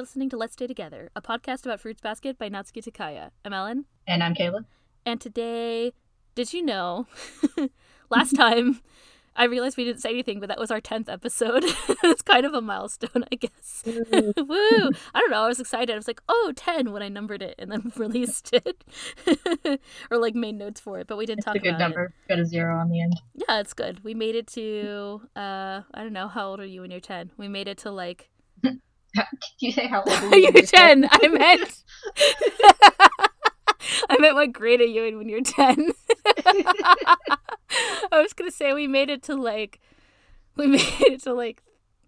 You're listening to Let's Stay Together, a podcast about Fruits Basket by Natsuki Takaya. I'm Ellen. And I'm Kayla. And today, did you know? last time I realized we didn't say anything, but that was our 10th episode. it's kind of a milestone, I guess. Woo! I don't know. I was excited. I was like, oh, 10 when I numbered it and then released it. or like made notes for it, but we didn't It's talk a good number. it. Got a zero on the end. Yeah, it's good. We made it to, uh, I don't know, how old are you when you're 10? We made it to like, Did you say how old are you? you're 10. I meant. I meant what grade are you in when you're 10? I was going to say we made it to like, we made it to like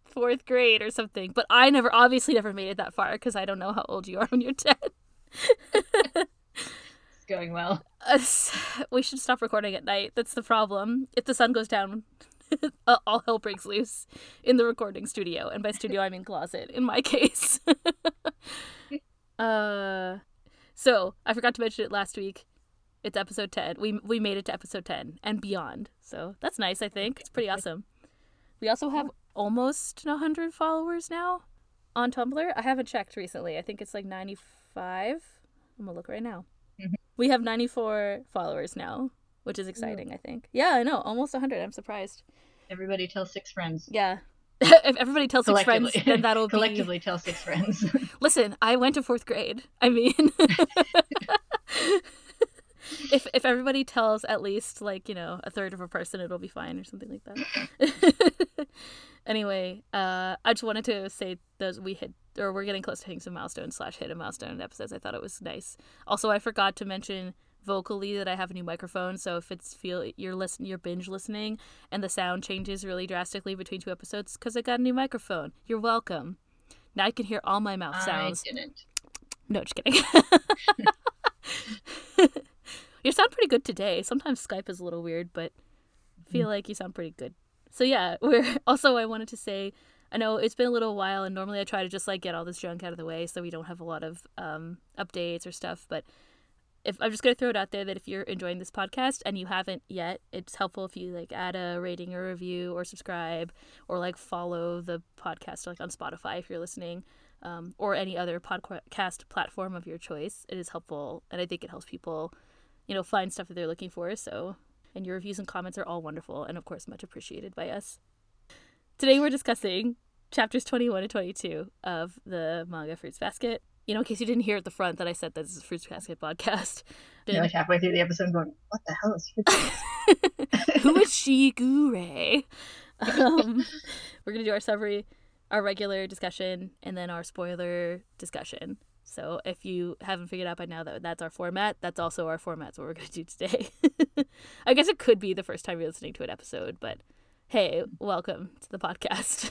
fourth grade or something, but I never, obviously never made it that far because I don't know how old you are when you're 10. It's going well. Uh, we should stop recording at night. That's the problem. If the sun goes down, uh, all hell breaks loose in the recording studio, and by studio I mean closet. In my case. uh, so I forgot to mention it last week. It's episode ten. We we made it to episode ten and beyond. So that's nice. I think it's pretty awesome. We also have almost hundred followers now on Tumblr. I haven't checked recently. I think it's like ninety five. I'm gonna look right now. Mhm. We have 94 followers now, which is exciting, I think. Yeah, I know. Almost 100. I'm surprised. Everybody tell six friends. Yeah. if everybody tells six friends, then that'll be. Collectively tell six friends. Listen, I went to fourth grade. I mean, if if everybody tells at least like you know a third of a person, it'll be fine or something like that. anyway, uh, I just wanted to say those we hit or we're getting close to hitting some milestones slash hit a milestone episodes. I thought it was nice. Also, I forgot to mention vocally that I have a new microphone. So if it's feel you're listen you're binge listening and the sound changes really drastically between two episodes because I got a new microphone. You're welcome. Now I can hear all my mouth sounds. I didn't. No, just kidding. you sound pretty good today. Sometimes Skype is a little weird, but I feel like you sound pretty good. So yeah, we're also I wanted to say I know it's been a little while and normally I try to just like get all this junk out of the way so we don't have a lot of um updates or stuff, but if I'm just gonna throw it out there that if you're enjoying this podcast and you haven't yet, it's helpful if you like add a rating or review or subscribe or like follow the podcast like on Spotify if you're listening um, or any other podcast platform of your choice. It is helpful, and I think it helps people, you know, find stuff that they're looking for. So, and your reviews and comments are all wonderful, and of course, much appreciated by us. Today, we're discussing chapters 21 and 22 of the manga Fruits Basket. You know, in case you didn't hear at the front that I said that this is a Fruits Basket podcast. You're like halfway through the episode going, what the hell is Fruits Who is Shigure? Um, we're gonna do our summary, our regular discussion, and then our spoiler discussion. So if you haven't figured out by now that that's our format, that's also our format. So what we're gonna do today. I guess it could be the first time you're listening to an episode, but hey, welcome to the podcast.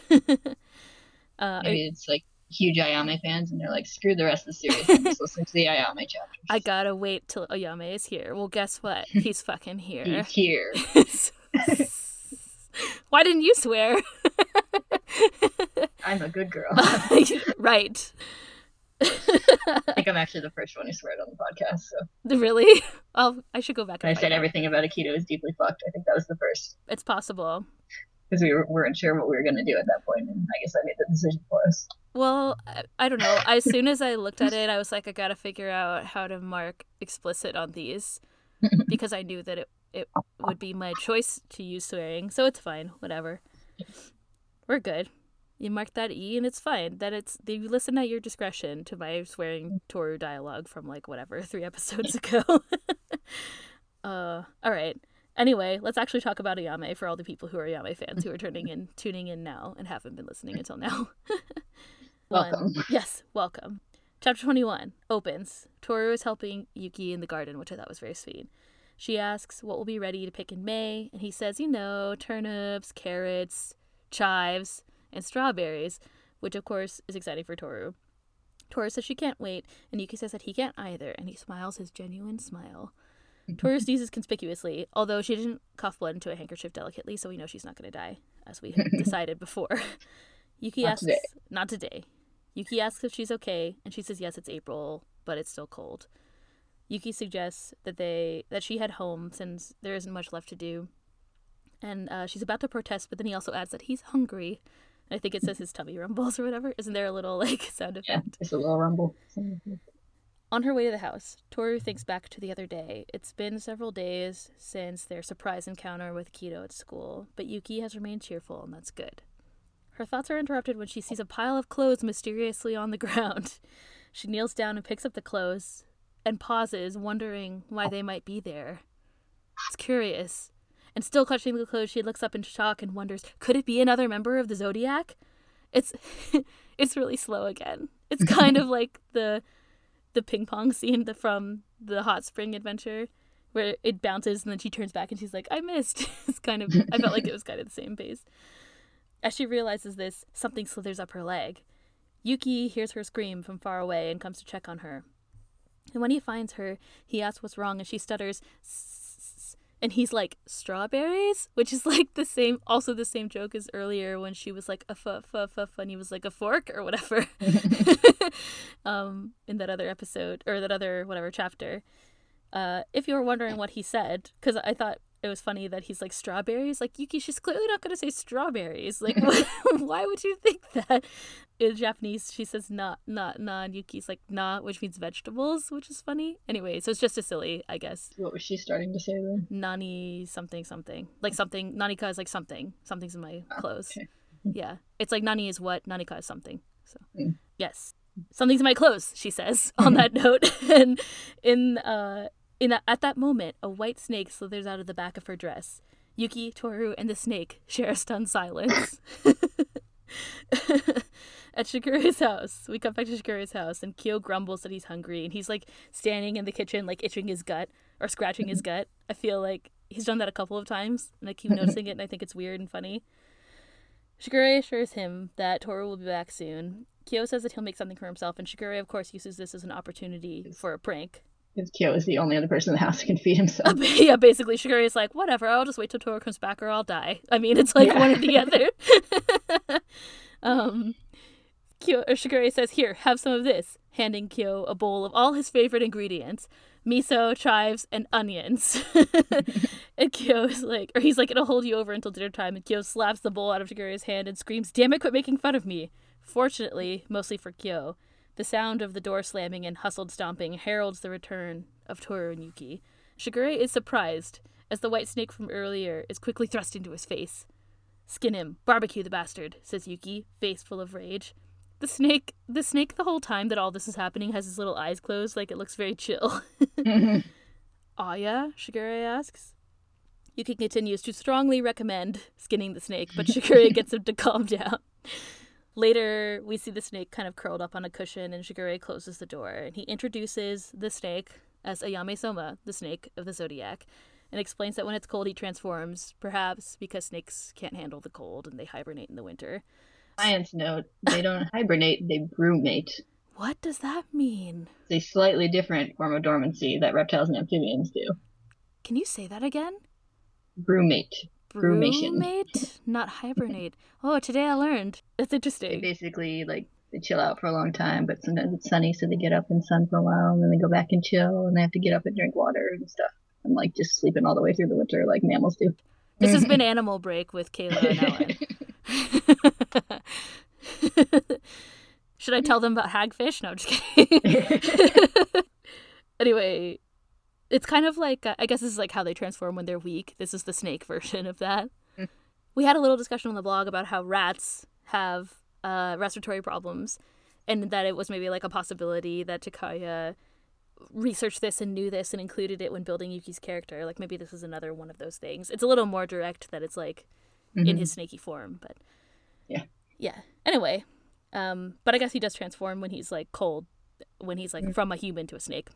uh, Maybe it's like huge Ayame fans and they're like, screw the rest of the series and just listen to the Ayame chapters. I gotta wait till Ayame is here. Well, guess what? He's fucking here. He's here. Why didn't you swear? I'm a good girl. right. I think I'm actually the first one who swear it on the podcast. So really? Oh, I should go back and I said out. everything about Akito is deeply fucked. I think that was the first It's possible. Because we were, weren't sure what we were going to do at that point, and I guess I made the decision for us. Well, I, I don't know. As soon as I looked at it, I was like, I gotta figure out how to mark explicit on these because I knew that it it would be my choice to use swearing. So it's fine. Whatever. We're good. You mark that E and it's fine. That it's you listen at your discretion to my swearing Toru dialogue from like whatever three episodes ago. uh, all right. Anyway, let's actually talk about Ayame for all the people who are Ayame fans who are turning in, tuning in now, and haven't been listening until now. Welcome. Yes, welcome. Chapter 21 opens. Toru is helping Yuki in the garden, which I thought was very sweet. She asks what will be ready to pick in May, and he says, you know, turnips, carrots, chives, and strawberries, which of course is exciting for Toru. Toru says she can't wait, and Yuki says that he can't either, and he smiles his genuine smile. Toru sneezes conspicuously, although she didn't cough blood into a handkerchief delicately, so we know she's not going to die, as we decided before. Yuki Not asks, today. not today. Yuki asks if she's okay, and she says yes, it's April, but it's still cold. Yuki suggests that they that she head home since there isn't much left to do, and uh, she's about to protest, but then he also adds that he's hungry, I think it says his tummy rumbles or whatever. Isn't there a little like sound effect? Yeah, just a little rumble. On her way to the house, Toru thinks back to the other day. It's been several days since their surprise encounter with Kido at school, but Yuki has remained cheerful, and that's good. Her thoughts are interrupted when she sees a pile of clothes mysteriously on the ground. She kneels down and picks up the clothes and pauses, wondering why they might be there. It's curious. And still clutching the clothes, she looks up in shock and wonders, could it be another member of the Zodiac? It's it's really slow again. It's kind of like the the ping pong scene the, from the hot spring adventure where it bounces and then she turns back and she's like, I missed. it's kind of I felt like it was kind of the same pace. As she realizes this, something slithers up her leg. Yuki hears her scream from far away and comes to check on her. And when he finds her, he asks what's wrong and she stutters, and he's like, strawberries? Which is like the same, also the same joke as earlier when she was like, a f f f and he was like, a fork or whatever. um, in that other episode, or that other, whatever, chapter. Uh, if you were wondering what he said, because I thought it was funny that he's like strawberries. Like Yuki, she's clearly not going to say strawberries. Like, why would you think that? In Japanese, she says not, not, na, and Yuki's like na, which means vegetables, which is funny. Anyway, so it's just a silly, I guess. What was she starting to say then? Nani something something like something. Nanika is like something. Something's in my Oh, clothes. okay. Yeah, it's like Nani is what, Nanika is something. So Mm. yes, something's in my clothes. She says on that note, and in uh in that, at that moment, a white snake slithers out of the back of her dress. Yuki, Toru, and the snake share a stunned silence. At Shigure's house, we come back to Shigure's house, and Kyo grumbles that he's hungry, and he's like standing in the kitchen, like itching his gut or scratching his gut. I feel like he's done that a couple of times, and I keep noticing it, and I think it's weird and funny. Shigure assures him that Toru will be back soon. Kyo says that he'll make something for himself, and Shigure, of course, uses this as an opportunity for a prank. Because Kyo is the only other person in the house who can feed himself. yeah, basically, Shigure is like, whatever, I'll just wait till Toru comes back or I'll die. I mean, it's like Yeah. one or the other. um, Kyo, or Shigure says, here, have some of this, handing Kyo a bowl of all his favorite ingredients miso, chives, and onions. and Kyo is like, or he's like, it'll hold you over until dinner time. And Kyo slaps the bowl out of Shigure's hand and screams, damn it, quit making fun of me. Fortunately, mostly for Kyo, the sound of the door slamming and hustled stomping heralds the return of Toru and Yuki. Shigure is surprised as the white snake from earlier is quickly thrust into his face. Skin him, barbecue the bastard, says Yuki, face full of rage. The snake, the snake, the whole time that all this is happening, has his little eyes closed, like it looks very chill. Ah, yeah? Shigure asks. Yuki continues to strongly recommend skinning the snake, but Shigure gets him to calm down. Later, we see the snake kind of curled up on a cushion, and Shigure closes the door, and he introduces the snake as Ayame Soma, the snake of the zodiac, and explains that when it's cold, he transforms, perhaps because snakes can't handle the cold and they hibernate in the winter. Science note: They don't hibernate; they brumate. What does that mean? It's a slightly different form of dormancy that reptiles and amphibians do. Can you say that again? Brumate. Brumation. Brumate, not hibernate. Oh, today I learned. That's They interesting. basically like they chill out for a long time, but sometimes it's sunny, so they get up and sun for a while, and then they go back and chill, and they have to get up and drink water and stuff, and like just sleeping all the way through the winter like mammals do. This has been Animal Break with Kayla and Ellen. Should I tell them about hagfish? No, I'm just kidding. anyway, it's kind of like uh, I guess this is like how they transform when they're weak. This is the snake version of that. Mm. We had a little discussion on the blog about how rats have uh, respiratory problems, and that it was maybe like a possibility that Takaya researched this and knew this and included it when building Yuki's character. Like maybe this is another one of those things. It's a little more direct that it's like in Mhm. his snaky form, but Yeah. yeah. Anyway, um, but I guess he does transform when he's like cold, when he's like Mm. from a human to a snake.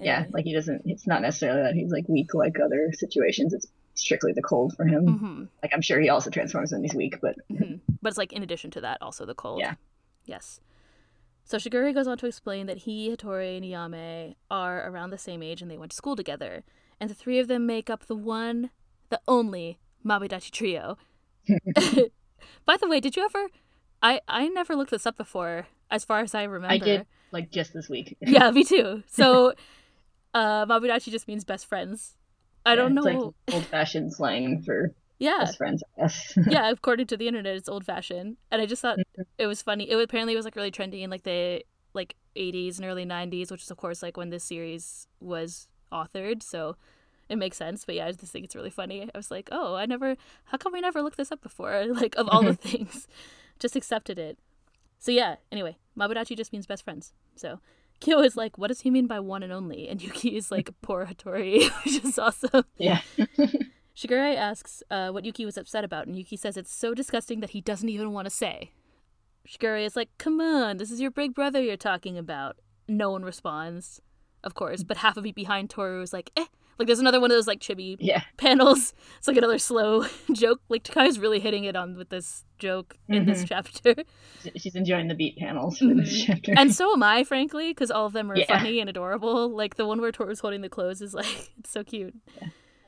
Yeah, like he doesn't. It's not necessarily that he's like weak like other situations. It's strictly the cold for him. hmm Like I'm sure he also transforms when he's weak, but hmm But it's like in addition to that, also the cold. Yeah. Yes. So Shigure goes on to explain that he, Hattori, and Yame are around the same age and they went to school together. And the three of them make up the one, the only Mabudachi trio. By the way, did you ever I I never looked this up before, as far as I remember. I did like just this week. Yeah, me too. So uh Mabudachi just means best friends. I Yeah, don't it's know. like old fashioned slang for Yeah. best friends. Yeah, according to the internet, it's old fashioned, and I just thought Mm-hmm. it was funny. It apparently was like really trendy in like the like 80s and early 90s, which is of course like when this series was authored. So it makes sense. But yeah, I just think it's really funny. I was like, oh, I never. How come we never looked this up before? Like of all the things, just accepted it. So yeah. Anyway, Mabudachi just means best friends. So. Kyo is like, what does he mean by one and only? And Yuki is like, poor Hattori, which is awesome. yeah. Shigure asks uh, what Yuki was upset about, and Yuki says it's so disgusting that he doesn't even want to say. Shigure is like, come on, this is your big brother you're talking about. No one responds, of course, but half of beat behind Toru is like, eh. Like there's another one of those like chibi Yeah. panels. It's like another slow joke. Like Takaya's really hitting it on with this joke in this chapter. She's enjoying the beat panels for this Mhm. chapter. and so am I, frankly, because all of them are Yeah. funny and adorable. Like the one where Toru's holding the clothes is like, it's so cute.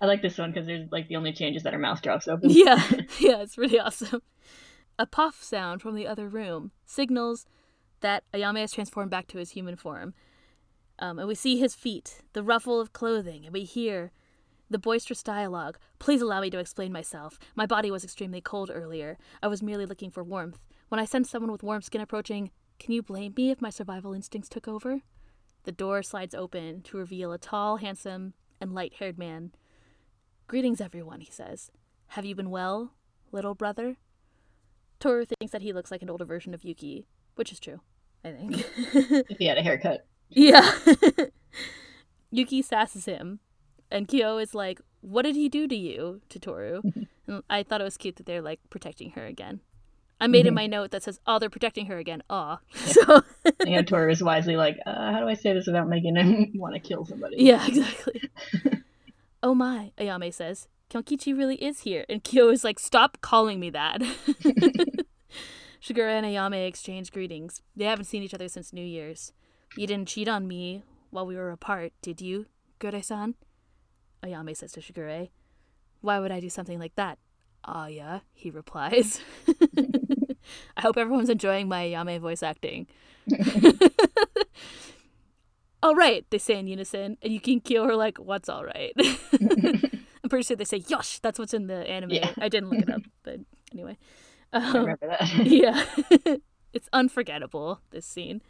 I like this one because there's like the only changes that her mouth drops open. Yeah, yeah, it's really awesome. A puff sound from the other room signals that Ayame has transformed back to his human form. Um, and we see his feet, the ruffle of clothing, and we hear the boisterous dialogue. Please allow me to explain myself. My body was extremely cold earlier. I was merely looking for warmth. When I sense someone with warm skin approaching, can you blame me if my survival instincts took over? The door slides open to reveal a tall, handsome, and light haired man. Greetings, everyone, he says. Have you been well, little brother? Toru thinks that he looks like an older version of Yuki, which is true, I think. If he had a haircut. Yeah. Yuki sasses him, and Kyo is like, What did he do to you? to Toru. and I thought it was cute that they're like protecting her again. I made in Mhm. my note that says, Oh, they're protecting her again. Aw. So, And you know, Toru is wisely like, uh, how do I say this without making him want to kill somebody? yeah, exactly. oh my, Ayame says. Kyonkichi really is here. And Kyo is like, Stop calling me that. Shigure and Ayame exchange greetings. They haven't seen each other since New Year's. You didn't cheat on me while we were apart, did you, Gure-san? Ayame says to Shigure. Why would I do something like that? Ah, yeah, he replies. I hope everyone's enjoying my Ayame voice acting. all right, they say in unison, and Yuki and Kyo are like, what's all right? I'm pretty sure they say yosh. That's what's in the anime. Yeah. I didn't look it up, but anyway. I Um, remember that. yeah. it's unforgettable, this scene.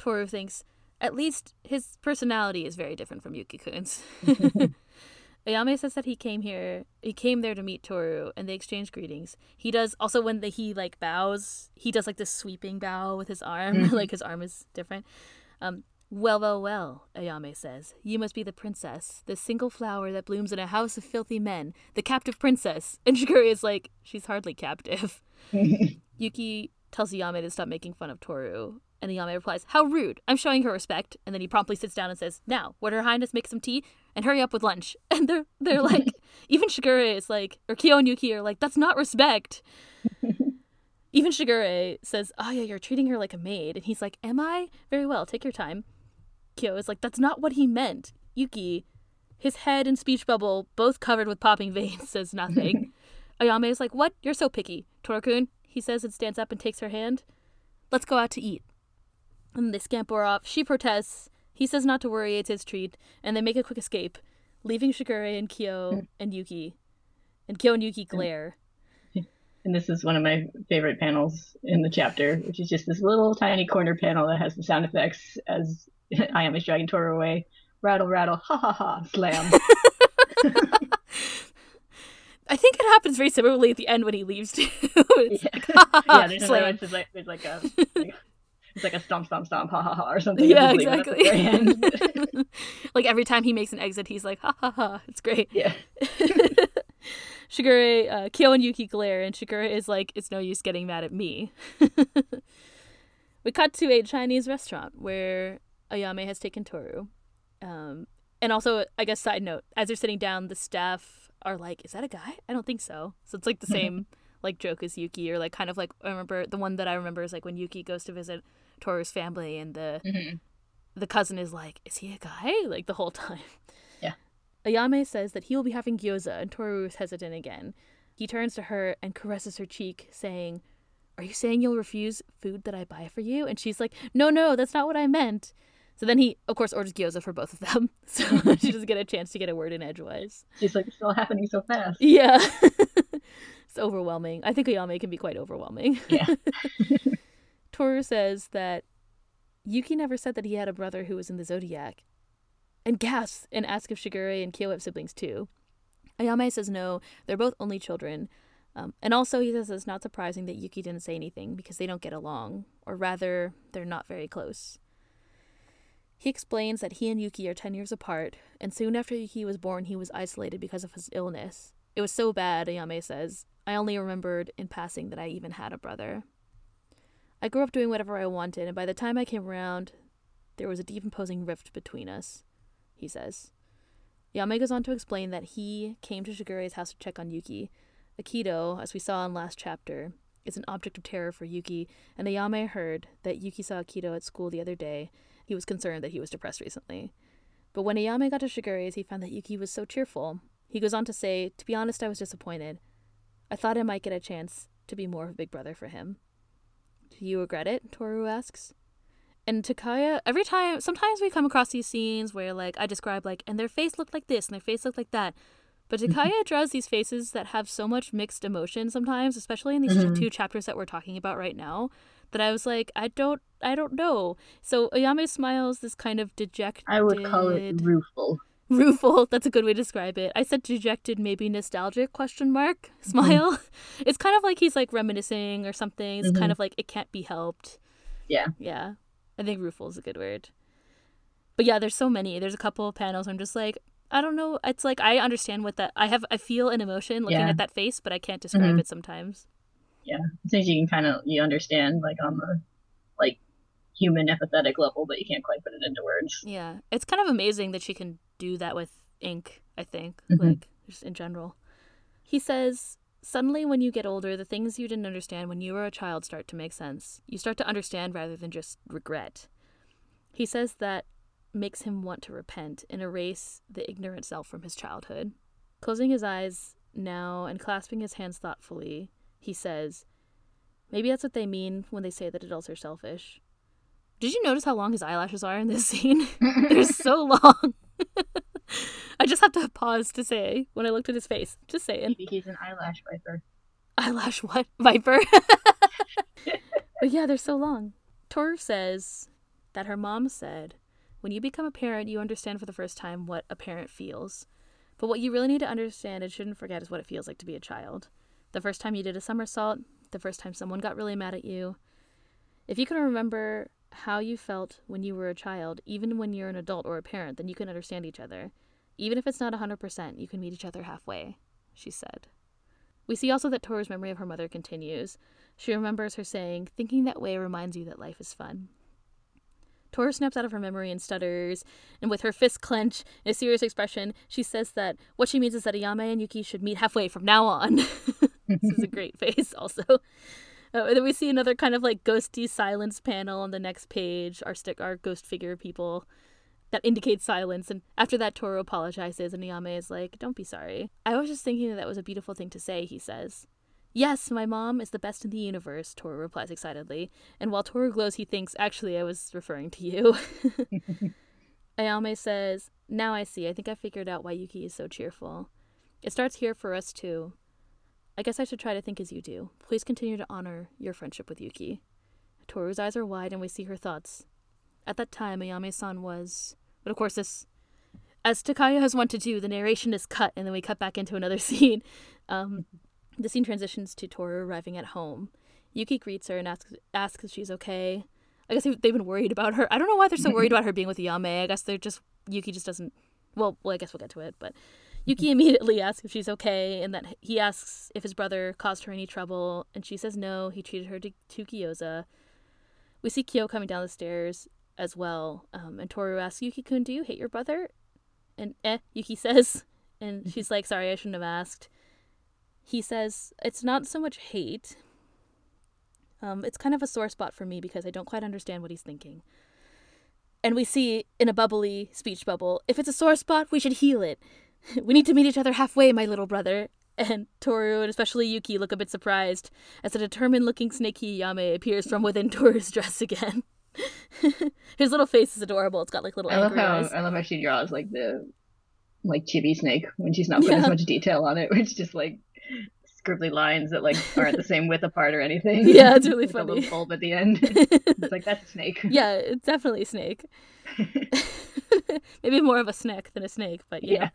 Toru thinks, at least his personality is very different from Yuki Kun's. Ayame says that he came here, he came there to meet Toru, and they exchange greetings. He does, also when the, he like bows, he does like this sweeping bow with his arm, like his arm is different. Um, well, well, well, Ayame says. You must be the princess, the single flower that blooms in a house of filthy men, the captive princess. And Shigure is like, she's hardly captive. Yuki tells Ayame to stop making fun of Toru, and the Ayame replies, How rude! I'm showing her respect. And then he promptly sits down and says, Now, would her highness make some tea? And hurry up with lunch. And they're they're like even Shigure is like or Kyo and Yuki are like, That's not respect. even Shigure says, Oh yeah, you're treating her like a maid. And he's like, Am I? Very well, take your time. Kyo is like, That's not what he meant. Yuki, his head and speech bubble, both covered with popping veins, says nothing. Ayame is like, What? You're so picky. Torukun, he says and stands up and takes her hand. Let's go out to eat. And they scamper off. She protests. He says not to worry, it's his treat. And they make a quick escape, leaving Shigure and Kyo hmm. and Yuki. And Kyo and Yuki hmm. glare. And this is one of my favorite panels in the chapter, which is just this little tiny corner panel that has the sound effects as Ayame is dragging Toru away. Rattle, rattle, ha ha ha, slam. I think it happens very similarly at the end when he leaves too. Yeah. like, ha ha ha, yeah, there's, slam. there's like there's like a like, it's like a stomp stomp stomp ha ha ha or something. Yeah, Just leave it at the very exactly. like every time he makes an exit, he's like, ha ha ha. It's great. yeah. Shigure, uh, Kyo and Yuki glare, and Shigure is like, it's no use getting mad at me. we cut to a Chinese restaurant where Ayame has taken Toru. Um, and also, I guess, side note, as they're sitting down, the staff are like, is that a guy? I don't think so. So it's like the same like joke as Yuki, or like kind of like, I remember, the one that I remember is like when Yuki goes to visit Toru's family and the Mhm. the cousin is like, "Is he a guy?" Like the whole time. Yeah. Ayame says that he will be having gyoza, and Toru is hesitant again. He turns to her and caresses her cheek, saying, "Are you saying you'll refuse food that I buy for you?" And she's like, "No, no, that's not what I meant." So then he, of course, orders gyoza for both of them, so she doesn't get a chance to get a word in edgewise. She's like, it's all happening so fast. Yeah. it's overwhelming. I think Ayame can be quite overwhelming. Yeah. Toru says that Yuki never said that he had a brother who was in the Zodiac. And gasps and asks if Shigure and Kyo have siblings too. Ayame says no, they're both only children. Um, and also, he says it's not surprising that Yuki didn't say anything because they don't get along, or rather, they're not very close. He explains that he and Yuki are 10 years apart, and soon after Yuki was born, he was isolated because of his illness. It was so bad, Ayame says. I only remembered in passing that I even had a brother. I grew up doing whatever I wanted, and by the time I came around, there was a deep imposing rift between us, he says. Yame goes on to explain that he came to Shigure's house to check on Yuki. Akito, as we saw in last chapter, is an object of terror for Yuki, and Ayame heard that Yuki saw Akito at school the other day. He was concerned that he was depressed recently. But when Ayame got to Shigure's, he found that Yuki was so cheerful. He goes on to say, To be honest, I was disappointed. I thought I might get a chance to be more of a big brother for him. Do you regret it? Toru asks. And Takaya, every time, sometimes we come across these scenes where, like, I describe, like, and their face looked like this and their face looked like that. But Mm-hmm. Takaya draws these faces that have so much mixed emotion sometimes, especially in these Mhm. two chapters that we're talking about right now, that I was like, I don't, I don't know. So Ayame smiles this kind of dejected. I would call it rueful. rueful. That's a good way to describe it. I said dejected, maybe nostalgic question mark Mm-hmm. smile. It's kind of like he's like reminiscing or something. It's Mhm. kind of like it can't be helped. Yeah. Yeah. I think rueful is a good word. But yeah, there's so many. There's a couple of panels I'm just like, I don't know. It's like I understand what that I have I feel an emotion looking Yeah. at that face, but I can't describe Mhm. it sometimes. yeah Things you can kind of you understand like on the like human empathetic level, but you can't quite put it into words. Yeah. It's kind of amazing that she can do that with ink, I think. Mhm. Like just in general. He says, Suddenly, when you get older, the things you didn't understand when you were a child start to make sense. You start to understand rather than just regret. He says that makes him want to repent and erase the ignorant self from his childhood. Closing his eyes now and clasping his hands thoughtfully, he says, Maybe that's what they mean when they say that adults are selfish. Did you notice how long his eyelashes are in this scene? They're so long. I just have to pause to say when I looked at his face. Just saying. Maybe he's an eyelash viper. Eyelash what? Viper? but yeah, they're so long. Toru says that her mom said, when you become a parent, you understand for the first time what a parent feels. But what you really need to understand and shouldn't forget is what it feels like to be a child. The first time you did a somersault, the first time someone got really mad at you. If you can remember how you felt when you were a child, even when you're an adult or a parent, then you can understand each other. Even if it's not 100%, you can meet each other halfway, she said. We see also that Toru's memory of her mother continues. She remembers her saying, Thinking that way reminds you that life is fun. Toru snaps out of her memory and stutters, and with her fists clenched in a serious expression, she says that what she means is that Ayame and Yuki should meet halfway from now on. this is a great face, also. Uh, and then we see another kind of like ghosty silence panel on the next page. Our stick, our ghost figure people that indicates silence. And after that, Toru apologizes, and Ayame is like, "Don't be sorry. I was just thinking that that was a beautiful thing to say." He says. Yes, my mom is the best in the universe, Toru replies excitedly. And while Toru glows, he thinks, actually, I was referring to you. Ayame says, Now I see. I think I figured out why Yuki is so cheerful. It starts here for us, too. I guess I should try to think as you do. Please continue to honor your friendship with Yuki. Toru's eyes are wide, and we see her thoughts. At that time, Ayame san was. But of course, this. As Takaya has wanted to do, the narration is cut, and then we cut back into another scene. Um, the scene transitions to Toru arriving at home. Yuki greets her and asks, asks if she's okay. I guess they've been worried about her. I don't know why they're so worried about her being with Yame. I guess they're just Yuki just doesn't. Well, well, I guess we'll get to it. But Yuki immediately asks if she's okay, and that he asks if his brother caused her any trouble, and she says no. He treated her to, to Gyoza. We see Kyo coming down the stairs as well, um, and Toru asks Yuki-kun, "Do you hate your brother?" And eh, Yuki says, and she's like, "Sorry, I shouldn't have asked." He says, "It's not so much hate." Um, it's kind of a sore spot for me because I don't quite understand what he's thinking. And we see in a bubbly speech bubble, if it's a sore spot, we should heal it. we need to meet each other halfway, my little brother. And Toru and especially Yuki look a bit surprised as a determined looking snaky Yame appears from within Toru's dress again. His little face is adorable. It's got like little I love how eyes. I love how she draws like the like chibi snake when she's not putting Yeah. as much detail on it, which just like scribbly lines that like aren't the same width apart or anything. Yeah, it's really Like a little bulb at the end. it's like that's a snake. yeah, it's definitely a snake. Maybe more of a snake than a snake, but you Yeah.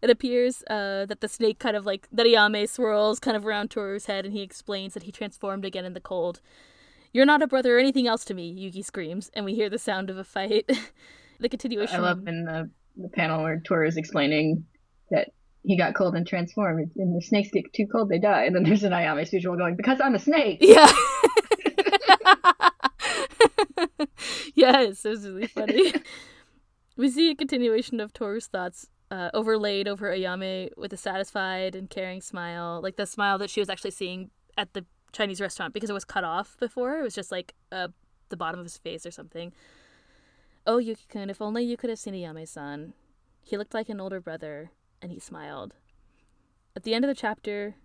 it appears uh, that the snake kind of like that Ayame swirls kind of around Toru's head, and he explains that he transformed again in the cold. You're not a brother or anything else to me, Yuki screams, and we hear the sound of a fight. the continuation. I love in the, the panel where Tor is explaining that he got cold and transformed, and the snakes get too cold, they die. And then there's an Ayame visual going, because I'm a snake. Yeah. yes, it was really funny. we see a continuation of Toru's thoughts uh, overlaid over Ayame with a satisfied and caring smile, like the smile that she was actually seeing at the Chinese restaurant because it was cut off before. It was just like uh, the bottom of his face or something. Oh, Yuki-kun, if only you could have seen Ayame-san. He looked like an older brother, and he smiled. At the end of the chapter,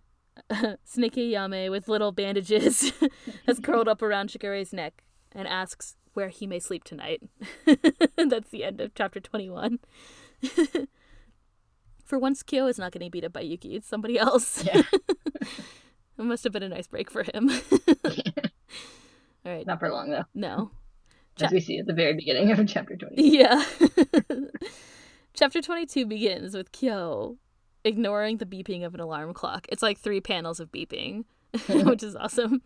Snakey Yame, with little bandages, has curled up around Shigure's neck and asks where he may sleep tonight. That's the end of chapter 21. For once, Kyo is not getting beat up by Yuki. It's somebody else. Yeah. It must have been a nice break for him. All right. Not for long, though, No. as we see at the very beginning of chapter 20. Yeah. Chapter 22 begins with Kyo ignoring the beeping of an alarm clock. It's like three panels of beeping, which is awesome.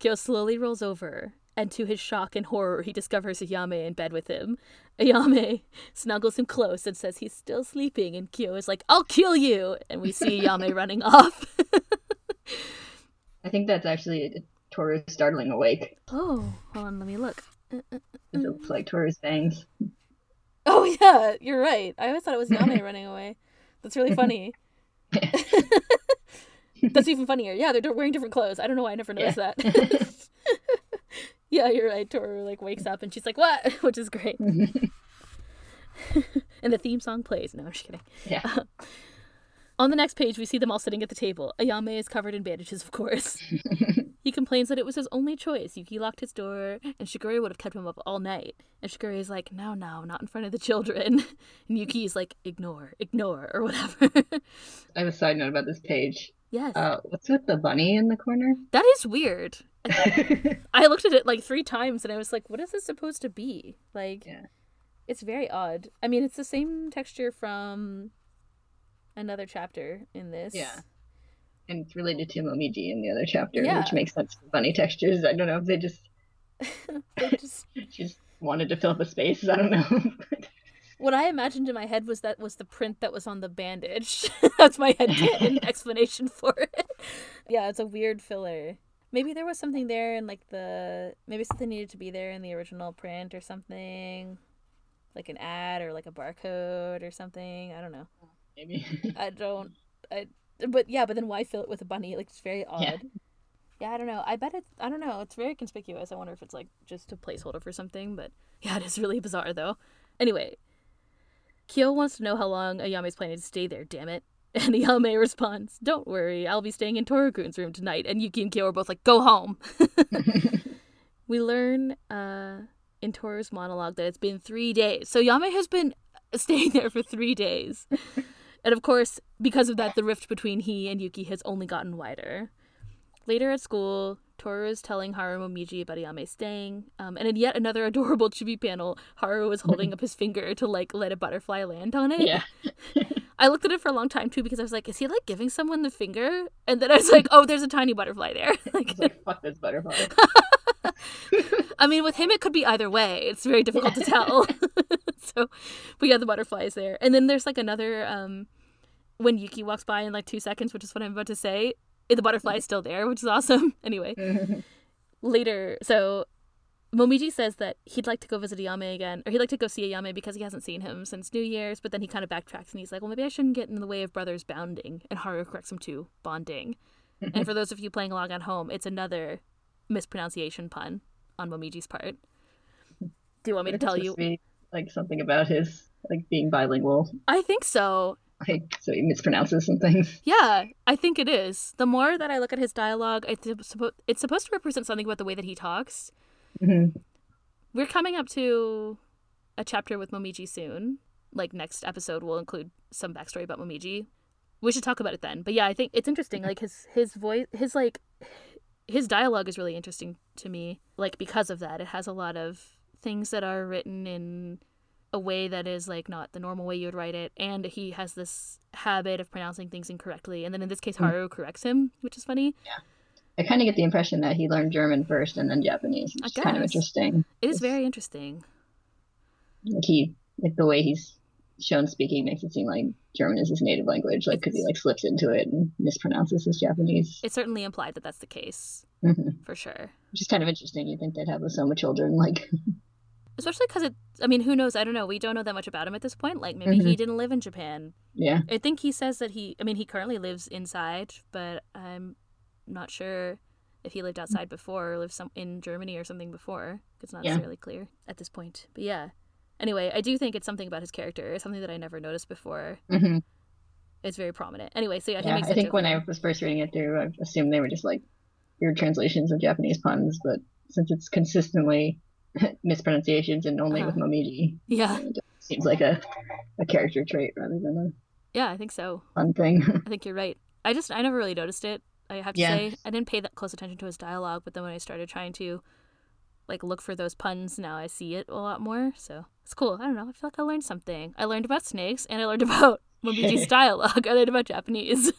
Kyo slowly rolls over, and to his shock and horror, he discovers Ayame in bed with him. Ayame snuggles him close and says he's still sleeping, and Kyo is like, I'll kill you! And we see Ayame running off. I think that's actually Toru's startling awake. oh, hold on, let me look. Uh, uh, uh, it looks like Toru's fangs. Oh, yeah, you're right. I always thought it was Yame running away. That's really funny. That's even funnier. Yeah, they're wearing different clothes. I don't know why I never noticed that. yeah, you're right. Toru like wakes up and she's like, "What?" Which is great. and the theme song plays. No, I'm just kidding. yeah. On the next page, we see them all sitting at the table. Ayame is covered in bandages, of course. he complains that it was his only choice. Yuki locked his door, and Shigure would have kept him up all night. And Shigure is like, no, no, not in front of the children. And Yuki is like, ignore, ignore, or whatever. I have a side note about this page. yes. Uh, what's with the bunny in the corner? that is weird. I looked at it like three times and I was like, what is this supposed to be? Like, Yeah. it's very odd. I mean, it's the same texture from another chapter in this. Yeah. and it's related to Momiji in the other chapter, Yeah. which makes sense for bunny textures. I don't know if they just They just, just wanted to fill up a space. I don't know. what I imagined in my head was that was the print that was on the bandage. That's my head explanation for it. Yeah, it's a weird filler. Maybe there was something there in like the maybe something needed to be there in the original print or something. Like an ad or like a barcode or something. I don't know. Maybe. I don't. I. But yeah, but then why fill it with a bunny? Like it's very odd. Yeah. Yeah. I don't know. I bet it's. I don't know. It's very conspicuous. I wonder if it's like just a placeholder for something. But yeah, it is really bizarre though. Anyway, Kyo wants to know how long Ayame's planning to stay there. Damn it. And Ayame responds, "Don't worry, I'll be staying in Torukun's room tonight." And Yuki and Kyo are both like, "Go home." we learn uh, in Toru's monologue that it's been three days. So Yame has been staying there for three days. And of course, because of that, the rift between he and Yuki has only gotten wider. Later at school, Toru is telling Haru Momiji about Yame staying. Um, and in yet another adorable chibi panel, Haru is holding up his finger to like let a butterfly land on it. yeah. I looked at it for a long time too because I was like, is he like giving someone the finger? And then I was like, oh, there's a tiny butterfly there. like, like fuck this butterfly. I mean, with him, it could be either way. It's very difficult to tell. so, but yeah, the butterfly is there. And then there's like another, um, when Yuki walks by in like two seconds, which is what I'm about to say, the butterfly is still there, which is awesome. Anyway, later, so Momiji says that he'd like to go visit Ayame again, or he'd like to go see Ayame because he hasn't seen him since New Year's, but then he kind of backtracks and he's like, well, maybe I shouldn't get in the way of brothers bounding. And Haru corrects him to bonding. and for those of you playing along at home, it's another mispronunciation pun on Momiji's part. Do you want me to tell you? like something about his like being bilingual. I think so. Like so he mispronounces some things. Yeah, I think it is. The more that I look at his dialogue, it's, it's supposed to represent something about the way that he talks. Mhm. We're coming up to a chapter with Momiji soon. Like next episode we'll include some backstory about Momiji. We should talk about it then. But yeah, I think it's interesting. Like his his voice, his like his dialogue is really interesting to me. Like because of that, it has a lot of things that are written in a way that is like not the normal way you would write it and he has this habit of pronouncing things incorrectly and then in this case Mm. haru corrects him which is funny I kind of get the impression that he learned German first and then Japanese, I which is kind of interesting. it is It's- very interesting. Like he, like the way he's shown speaking makes it seem like German is his native language, like because he like slips into it and mispronounces his Japanese, it's certainly implied that that's the case. Mhm. for sure. Which is kind of interesting. You think they'd have with so many children, like especially because it i mean who knows? I don't know. We don't know that much about him at this point. Like maybe he didn't live in japan. Yeah, i think he says that he i mean he currently lives inside but i'm not sure if he lived outside before or lived some in germany or something before it's not Yeah. necessarily clear at this point but yeah anyway i do think it's something about his character something that i never noticed before hmm it's very prominent anyway so yeah, yeah. I think when I was first reading it through, I assumed they were just like weird translations of Japanese puns, but since it's consistently mispronunciations and only with Uh-huh. Momiji, yeah it seems like a a character trait rather than a yeah i think so fun thing. I think you're right. I just I never really noticed it. I have to Yeah. say I didn't pay that close attention to his dialogue, but then when I started trying to like look for those puns, now I see it a lot more. So it's cool. I don't know. I feel like I learned something. I learned about snakes and I learned about Momiji's dialogue. I learned about Japanese.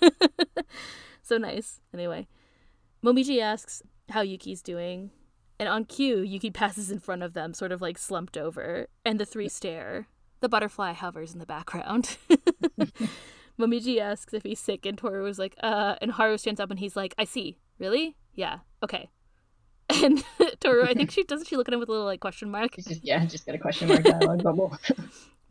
so nice. Anyway, Momiji asks how Yuki's doing. And on cue, Yuki passes in front of them, sort of like slumped over, and the three stare. The butterfly hovers in the background. Momiji asks if he's sick, and Toru is like, uh, and Haru stands up and he's like, I see. Really? Yeah. Okay. And Toru, I think she doesn't she look at him with a little like question mark. Just yeah, just got a question mark dialogue bubble.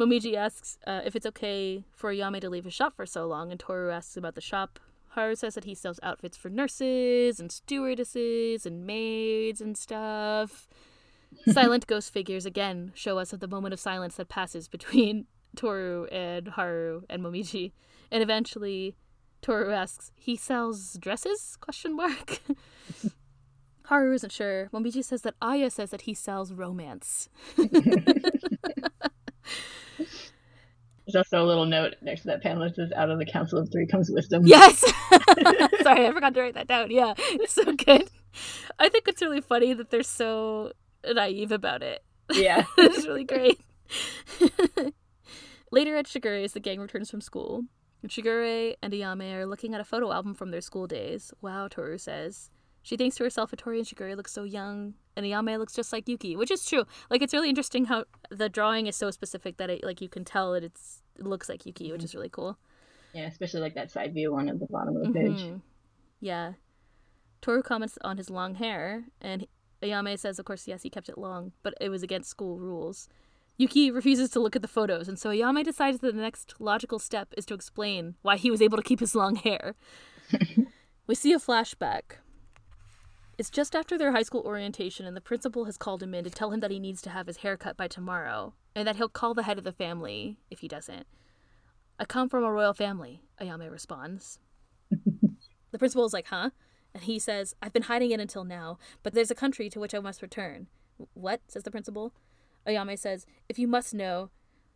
Momiji asks uh, if it's okay for Yame to leave his shop for so long, and Toru asks about the shop. Haru says that he sells outfits for nurses and stewardesses and maids and stuff. Silent ghost figures again show us at the moment of silence that passes between Toru and Haru and Momiji, and eventually Toru asks, "He sells dresses?" Question mark. Haru isn't sure. Momiji says that Aya says that he sells romance. There's also a little note next to that panel that says, "Out of the council of three comes wisdom." Yes. Sorry, I forgot to write that down. Yeah, it's so good. I think it's really funny that they're so naive about it. yeah. it's really great. Later at Shigure, as the gang returns from school, Shigure and Ayame are looking at a photo album from their school days. Wow, Toru says. She thinks to herself, Hattori and Shigure look so young, and Ayame looks just like Yuki, which is true. Like, it's really interesting how the drawing is so specific that it, like, you can tell that it's it looks like Yuki, which is really cool. Yeah, especially like that side view one at the bottom of the page. Mhm. Yeah. Toru comments on his long hair, and Ayame says, of course, yes, he kept it long, but it was against school rules. Yuki refuses to look at the photos, and so Ayame decides that the next logical step is to explain why he was able to keep his long hair. we see a flashback. It's just after their high school orientation, and the principal has called him in to tell him that he needs to have his hair cut by tomorrow, and that he'll call the head of the family if he doesn't. I come from a royal family, Ayame responds. The principal is like, huh? And he says, I've been hiding it until now, but there's a country to which I must return. What? says the principal. Ayame says, If you must know,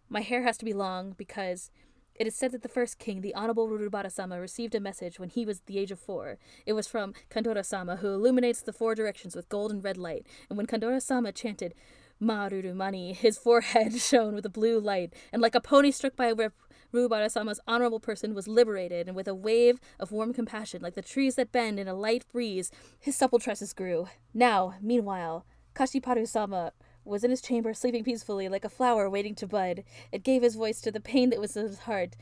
my hair has to be long because it is said that the first king, the Honorable Rurubara sama, received a message when he was the age of four. It was from Kandora sama, who illuminates the four directions with gold and red light. And when Kandora sama chanted, Maruru Mani, his forehead shone with a blue light, and like a pony struck by a whip, Rubara sama's honorable person was liberated, and with a wave of warm compassion, like the trees that bend in a light breeze, his supple tresses grew. Now, meanwhile, Kashiparu sama was in his chamber sleeping peacefully like a flower waiting to bud. It gave his voice to the pain that was in his heart.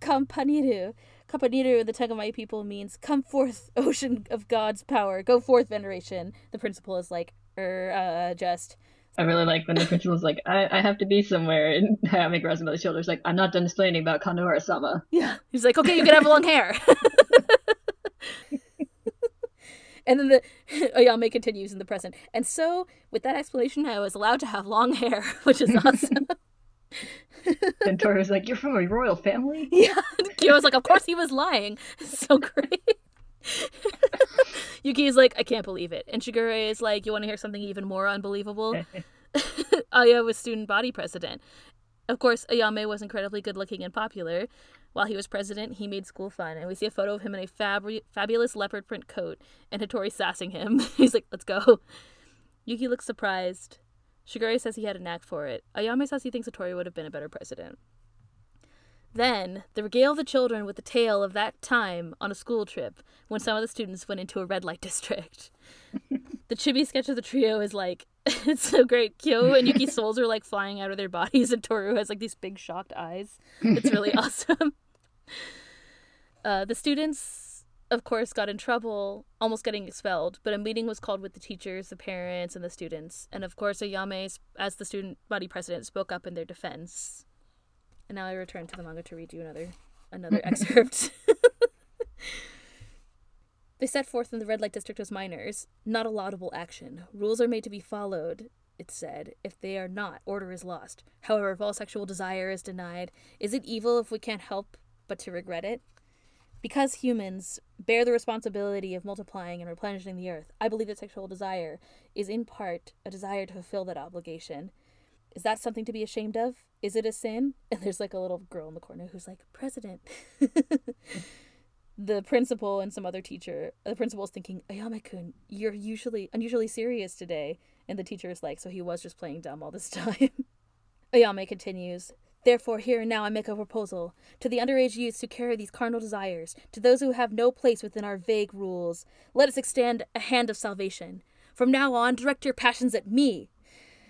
Kampaniru. Kampaniru in the tongue of my people means, Come forth, ocean of God's power. Go forth, veneration. The principal is like, er, uh, just. I really like when the principal's like, I, I have to be somewhere, and grabs him by the shoulders, like, I'm not done explaining about Kandahara sama. Yeah. He's like, okay, you can have long hair. and then the oh, Ayame continues in the present. And so, with that explanation, I was allowed to have long hair, which is awesome. And Toru's like, You're from a royal family? yeah. Kyo was like, of course he was lying. It's so great. Yuki is like, I can't believe it. And Shigure is like, you want to hear something even more unbelievable? Aya was student body president. Of course, Ayame was incredibly good looking and popular. While he was president, he made school fun, and we see a photo of him in a fab- fabulous leopard print coat and Hattori sassing him. He's like, let's go. Yuki looks surprised. Shigure says he had a knack for it. Ayame says he thinks Hattori would have been a better president. Then, they regale the children with the tale of that time on a school trip when some of the students went into a red light district. The chibi sketch of the trio is like, it's so great. Kyo and Yuki's souls are like flying out of their bodies, and Toru has like these big shocked eyes. It's really awesome. Uh, the students, of course, got in trouble, almost getting expelled, but a meeting was called with the teachers, the parents, and the students. And of course, Ayame, as the student body president, spoke up in their defense. And now I return to the manga to read you another another excerpt. They set forth in the red light district as minors, not a laudable action. Rules are made to be followed, it said. If they are not, order is lost. However, if all sexual desire is denied, is it evil if we can't help but to regret it? Because humans bear the responsibility of multiplying and replenishing the earth, I believe that sexual desire is in part a desire to fulfill that obligation. Is that something to be ashamed of? Is it a sin? And there's like a little girl in the corner who's like, President. the principal and some other teacher, the principal's thinking, Ayame kun, you're usually unusually serious today. And the teacher is like, so he was just playing dumb all this time. Ayame continues, Therefore, here and now I make a proposal to the underage youths who carry these carnal desires, to those who have no place within our vague rules. Let us extend a hand of salvation. From now on, direct your passions at me.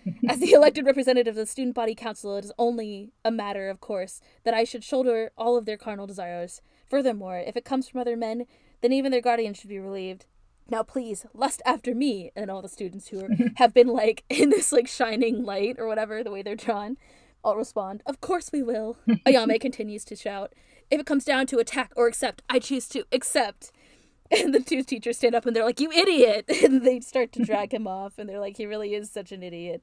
As the elected representative of the student body council, it is only a matter, of course, that I should shoulder all of their carnal desires. Furthermore, if it comes from other men, then even their guardians should be relieved. Now, please, lust after me, and all the students who are, have been like in this like shining light or whatever the way they're drawn. I'll respond, Of course we will. Ayame continues to shout, If it comes down to attack or accept, I choose to accept. And the two teachers stand up and they're like, You idiot! And they start to drag him off, and they're like, He really is such an idiot.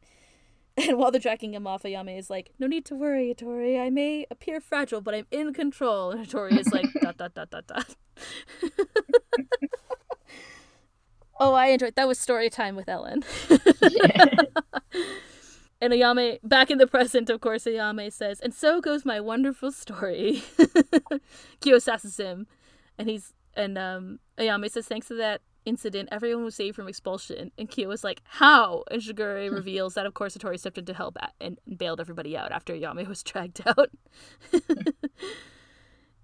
And while they're dragging him off, Ayame is like, No need to worry, Hattori. I may appear fragile, but I'm in control. And Hattori is like, dot, dot, dot, dot, dot. oh, I enjoyed that was story time with Ellen. yeah. And Ayame, back in the present, of course, Ayame says, And so goes my wonderful story. Kyo sasses him. And he's and um Ayame says, Thanks to that incident, everyone was saved from expulsion. And Kyo was like, How? And Shigure hmm. reveals that of course Hattori stepped in to help and bailed everybody out after Ayame was dragged out.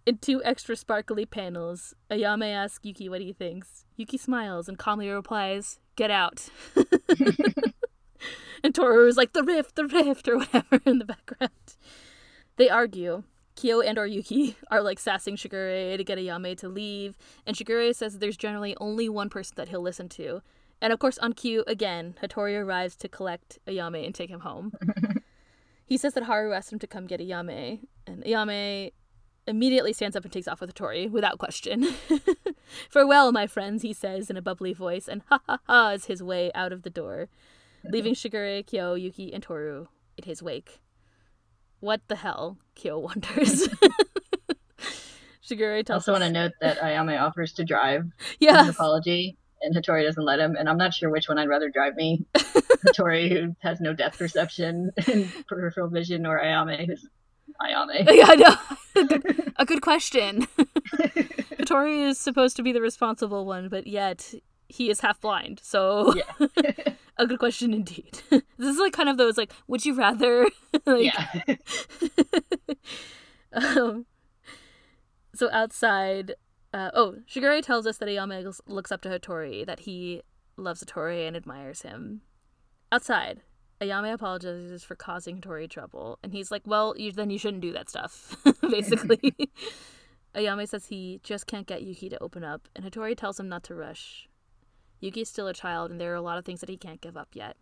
in two extra sparkly panels, Ayame asks Yuki what he thinks. Yuki smiles and calmly replies, Get out. and Toru is like, the rift, the rift, or whatever in the background. They argue. Kyo and or Yuki are like sassing Shigure to get Ayame to leave, and Shigure says that there's generally only one person that he'll listen to. And of course, on cue, again, Hattori arrives to collect Ayame and take him home. he says that Haru asked him to come get Ayame, and Ayame immediately stands up and takes off with Hattori without question. Farewell, my friends, he says in a bubbly voice, and ha ha ha is his way out of the door leaving Shigure, Kyo, Yuki, and Toru in his wake. What the hell? Kyo wonders. Shigure tells also us... want to note that Ayame offers to drive. Yeah. An apology, and Hattori doesn't let him. And I'm not sure which one I'd rather drive me: Hattori, who has no depth perception and peripheral vision, or Ayame, who's Ayame. Yeah, I know. a, good, a good question. Hattori is supposed to be the responsible one, but yet he is half blind. So yeah a good question indeed. this is like kind of those like, would you rather? like, yeah. um, so outside, uh, oh, Shigure tells us that Ayame looks up to Hattori, that he loves Hattori and admires him. Outside, Ayame apologizes for causing Hattori trouble, and he's like, "Well, you, then you shouldn't do that stuff." Basically, Ayame says he just can't get Yuki to open up, and Hattori tells him not to rush. Yuki's still a child, and there are a lot of things that he can't give up yet.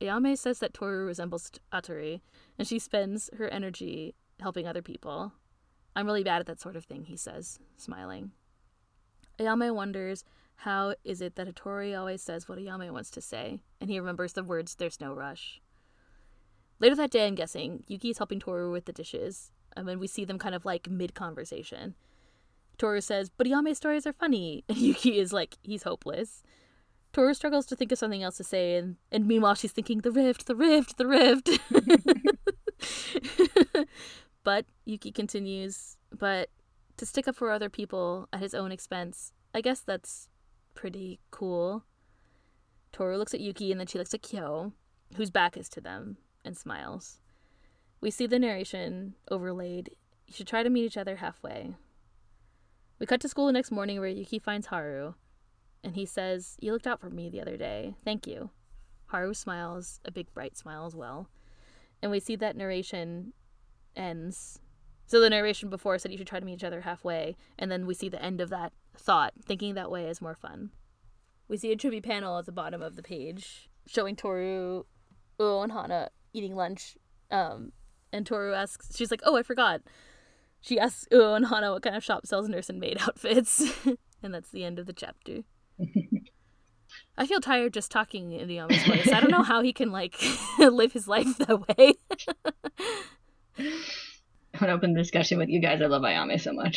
Ayame says that Toru resembles Hattori, and she spends her energy helping other people. I'm really bad at that sort of thing, he says, smiling. Ayame wonders how is it that Hattori always says what Ayame wants to say, and he remembers the words, there's no rush. Later that day, I'm guessing, Yuki is helping Toru with the dishes, and then we see them kind of like mid conversation. Toru says, but Ayame's stories are funny. And Yuki is like, he's hopeless. Toru struggles to think of something else to say, and, and meanwhile she's thinking, the rift, the rift, the rift. but Yuki continues, but to stick up for other people at his own expense, I guess that's pretty cool. Toru looks at Yuki and then she looks at Kyo, whose back is to them, and smiles. We see the narration overlaid. You should try to meet each other halfway. We cut to school the next morning where Yuki finds Haru, and he says, You looked out for me the other day. Thank you. Haru smiles, a big bright smile as well. And we see that narration ends. So the narration before said you should try to meet each other halfway, and then we see the end of that thought. Thinking that way is more fun. We see a tribute panel at the bottom of the page showing Toru, Uo, and Hana eating lunch. Um, and Toru asks, she's like, "Oh, I forgot." She asks Uo and Hana what kind of shop sells nurse and maid outfits, and that's the end of the chapter. I feel tired just talking in the Ayame's voice. I don't know how he can like live his life that way. An open the discussion with you guys. I love Ayame so much.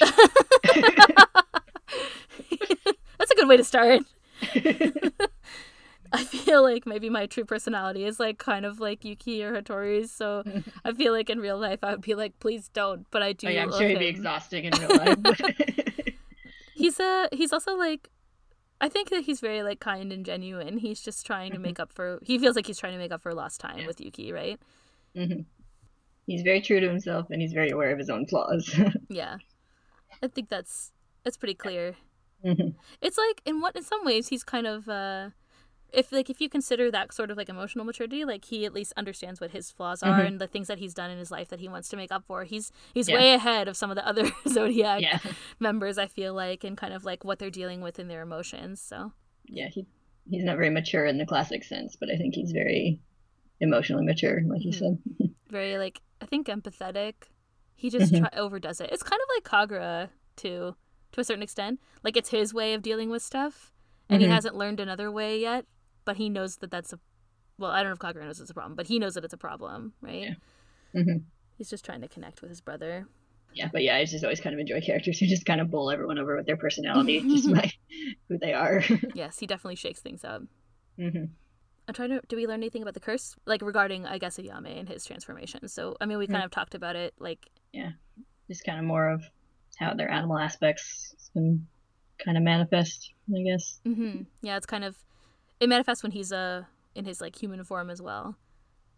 That's a good way to start. I feel like maybe my true personality is like kind of like Yuki or Hattori's, so I feel like in real life I would be like, please don't. But I do. Oh, yeah, I'm love sure he'd be exhausting in real life. He's a he's also like I think that he's very like kind and genuine. He's just trying to make up for he feels like he's trying to make up for lost time Yeah. with Yuki, right? Mm-hmm. He's very true to himself, and he's very aware of his own flaws. Yeah. I think that's that's pretty clear. Mhm. It's like in what in some ways he's kind of uh if like if you consider that sort of like emotional maturity, like he at least understands what his flaws are Mhm. and the things that he's done in his life that he wants to make up for. He's he's Yeah. way ahead of some of the other Zodiac yeah, members, I feel like, and kind of like what they're dealing with in their emotions. So yeah. He he's not very mature in the classic sense, but I think he's very emotionally mature, like you Mhm. said. very like I think empathetic. He just Mhm. try- overdoes it. It's kind of like Kagura too, to a certain extent. Like it's his way of dealing with stuff, and he hasn't learned another way yet. But he knows that that's a well, I don't know if Kagura knows it's a problem, but he knows that it's a problem, right? Yeah. hmm He's just trying to connect with his brother. Yeah, but yeah, I just always kind of enjoy characters who just kind of bowl everyone over with their personality, just by who they are. Yes, he definitely shakes things up. hmm I'm trying to. Do we learn anything about the curse, like regarding, I guess, Ayame and his transformation? So, I mean, we kind of talked about it. Like, yeah, Just kind of more of how their animal aspects can kind of manifest, I guess. hmm yeah, it's kind of it manifests when he's uh in his like human form as well.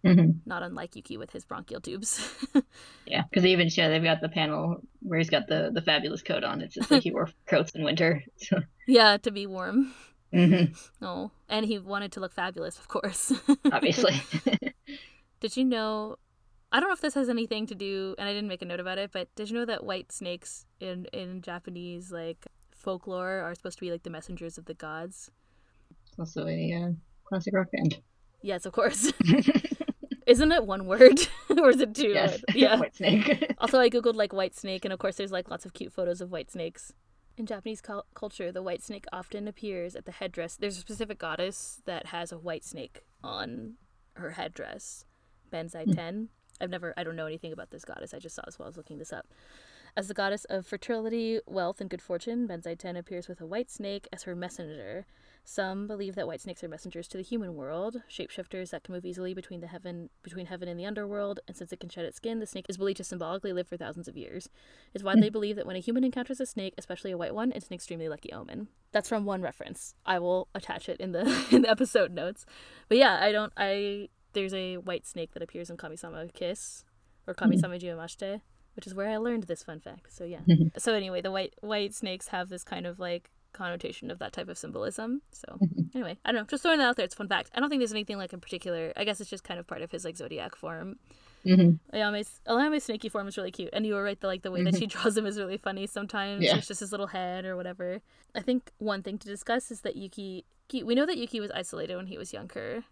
hmm not unlike Yuki with his bronchial tubes. Yeah, because they even show they've got the panel where he's got the the fabulous coat on. It's just like he wore coats in winter. So. yeah, to be warm. hmm Oh, and he wanted to look fabulous, of course. Obviously. did you know? I don't know if this has anything to do, and I didn't make a note about it, but did you know that white snakes in in Japanese like folklore are supposed to be like the messengers of the gods? Also a uh, classic rock band. Yes, of course. Isn't it one word or is it two? yes. Yeah. White snake. Also, I googled like white snake, and of course, there's like lots of cute photos of white snakes. In Japanese cul- culture, the white snake often appears at the headdress. There's a specific goddess that has a white snake on her headdress, Benzaiten. I've never, I don't know anything about this goddess. I just saw this while I was looking this up. As the goddess of fertility, wealth, and good fortune, Benzaiten appears with a white snake as her messenger. Some believe that white snakes are messengers to the human world, shapeshifters that can move easily between the heaven between heaven and the underworld, and since it can shed its skin, the snake is believed to symbolically live for thousands of years. It's widely hmm. believed that when a human encounters a snake, especially a white one, it's an extremely lucky omen. That's from one reference. I will attach it in the in the episode notes. But yeah, I don't I there's a white snake that appears in Kamisama Kiss or hmm. Kamisama Hajimemashita, which is where I learned this fun fact. So yeah. so anyway, the white white snakes have this kind of like connotation of that type of symbolism. So mm-hmm. anyway, I don't know, just throwing that out there. It's a fun fact. I don't think there's anything like in particular. I guess it's just kind of part of his like zodiac form. hmm Ayame's Ayame's snaky form is really cute, and you were right. The like the way that she mm-hmm. draws him is really funny. Sometimes Yeah. it's just his little head or whatever. I think one thing to discuss is that Yuki. We know that Yuki was isolated when he was younger,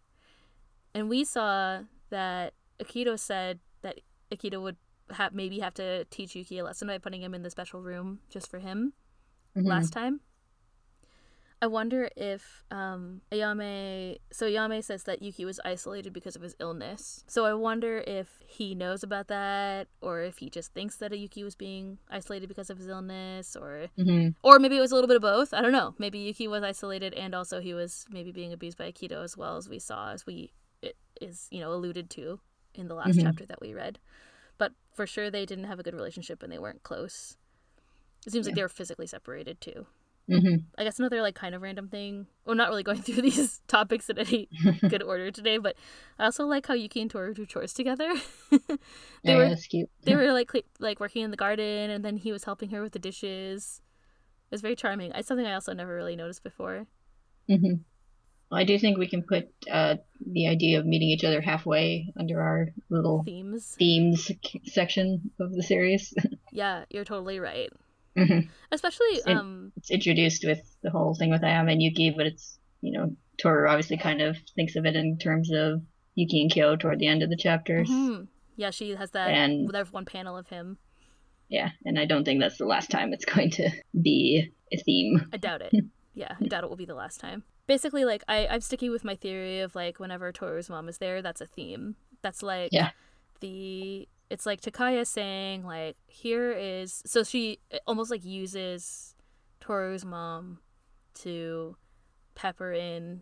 and we saw that Akito said that Akito would have maybe have to teach Yuki a lesson by putting him in the special room just for him mm-hmm. last time. I wonder if um, Ayame. So Ayame says that Yuki was isolated because of his illness. So I wonder if he knows about that, or if he just thinks that Yuki was being isolated because of his illness, or hmm or maybe it was a little bit of both. I don't know. Maybe Yuki was isolated, and also he was maybe being abused by Akito as well as we saw, as we it is you know alluded to in the last Mhm. chapter that we read. But for sure, they didn't have a good relationship and they weren't close. It seems like they were physically separated too. Hmm I guess another like kind of random thing. Well, not really going through these topics in any good order today, but I also like how Yuki and Toru do chores together. they yeah, were cute. they were like cle- like working in the garden, and then he was helping her with the dishes. It was very charming. It's something I also never really noticed before. hmm Well, I do think we can put uh, the idea of meeting each other halfway under our little Themes. themes section of the series. Yeah, you're totally right. Mhm. Especially And- um It's introduced with the whole thing with Ayame and Yuki, but it's, you know, Toru obviously kind of thinks of it in terms of Yuki and Kyo toward the end of the chapters. mhm. yeah, she has that And- there's one panel of him. Yeah, and I don't think that's the last time it's going to be a theme. I doubt it. Yeah, I doubt it will be the last time. Basically, like I, I'm sticking with my theory of like whenever Toru's mom is there, that's a theme. That's like Yeah. the it's like Takaya saying like here is so she almost like uses Toru's mom to pepper in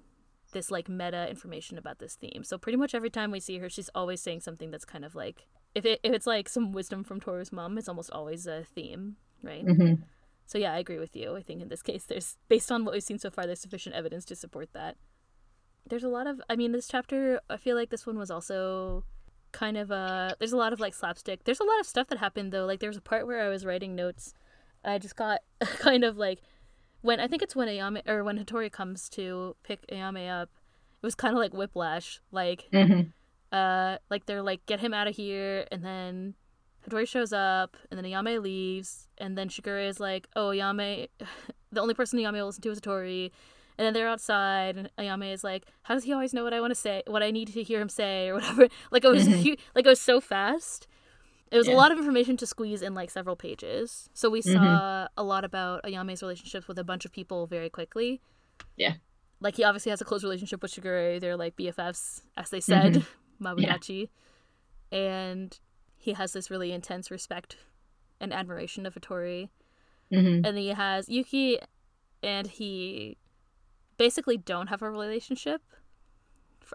this like meta information about this theme. So pretty much every time we see her, she's always saying something that's kind of like if it if it's like some wisdom from Toru's mom, it's almost always a theme, right? hmm So yeah, I agree with you. I think in this case, there's based on what we've seen so far, there's sufficient evidence to support that. There's a lot of, I mean, this chapter, I feel like this one was also kind of uh There's a lot of like slapstick. There's a lot of stuff that happened though. Like there was a part where I was writing notes, I just got kind of like when I think it's when Ayame or when Hattori comes to pick Ayame up. It was kind of like whiplash. Like hmm uh like they're like get him out of here and then Hattori shows up and then Ayame leaves and then Shigure is like oh Ayame the only person Ayame will listen to is Hattori and then they're outside and Ayame is like how does he always know what I want to say what I need to hear him say or whatever like it was Mhm. like it was so fast it was a lot of information to squeeze in like several pages so we saw a lot about Ayame's relationships with a bunch of people very quickly Yeah. like he obviously has a close relationship with Shigure they're like BFFs as they said Mhm. Mabudachi. And he has this really intense respect and admiration of Hattori. hmm And he has Yuki and he basically don't have a relationship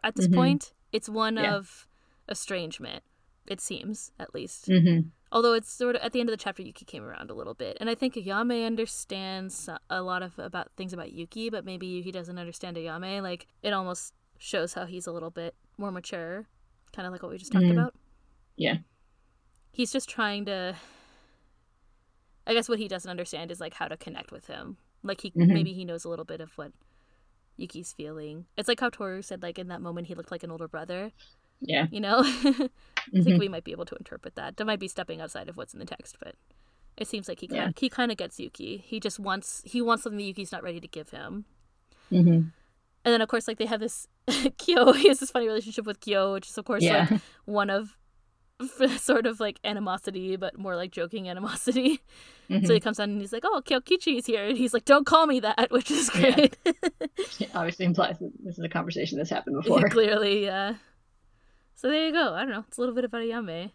at this Mhm. point. It's one Yeah. of estrangement, it seems, at least. hmm Although it's sort of at the end of the chapter, Yuki came around a little bit, and I think Ayame understands a lot of about things about Yuki, but maybe Yuki doesn't understand Ayame. Like it almost shows how he's a little bit more mature, kind of like what we just talked Mhm. about. Yeah. He's just trying to. I guess what he doesn't understand is like how to connect with him. Like he Mhm. maybe he knows a little bit of what Yuki's feeling. It's like how Toru said like in that moment he looked like an older brother. Yeah. You know. I Mhm. think we might be able to interpret that. That might be stepping outside of what's in the text, but it seems like he kind Yeah. he kind of gets Yuki. He just wants he wants something that Yuki's not ready to give him. hmm And then of course like they have this Kyo. He has this funny relationship with Kyo, which is of course Yeah. like one of sort of like animosity, but more like joking animosity. Mhm. So he comes on and he's like, "Oh, Kyokichi is here," and he's like, "Don't call me that," which is Yeah. great. It obviously implies that this is a conversation that's happened before. Clearly, yeah. So there you go. I don't know. It's a little bit about Ayame.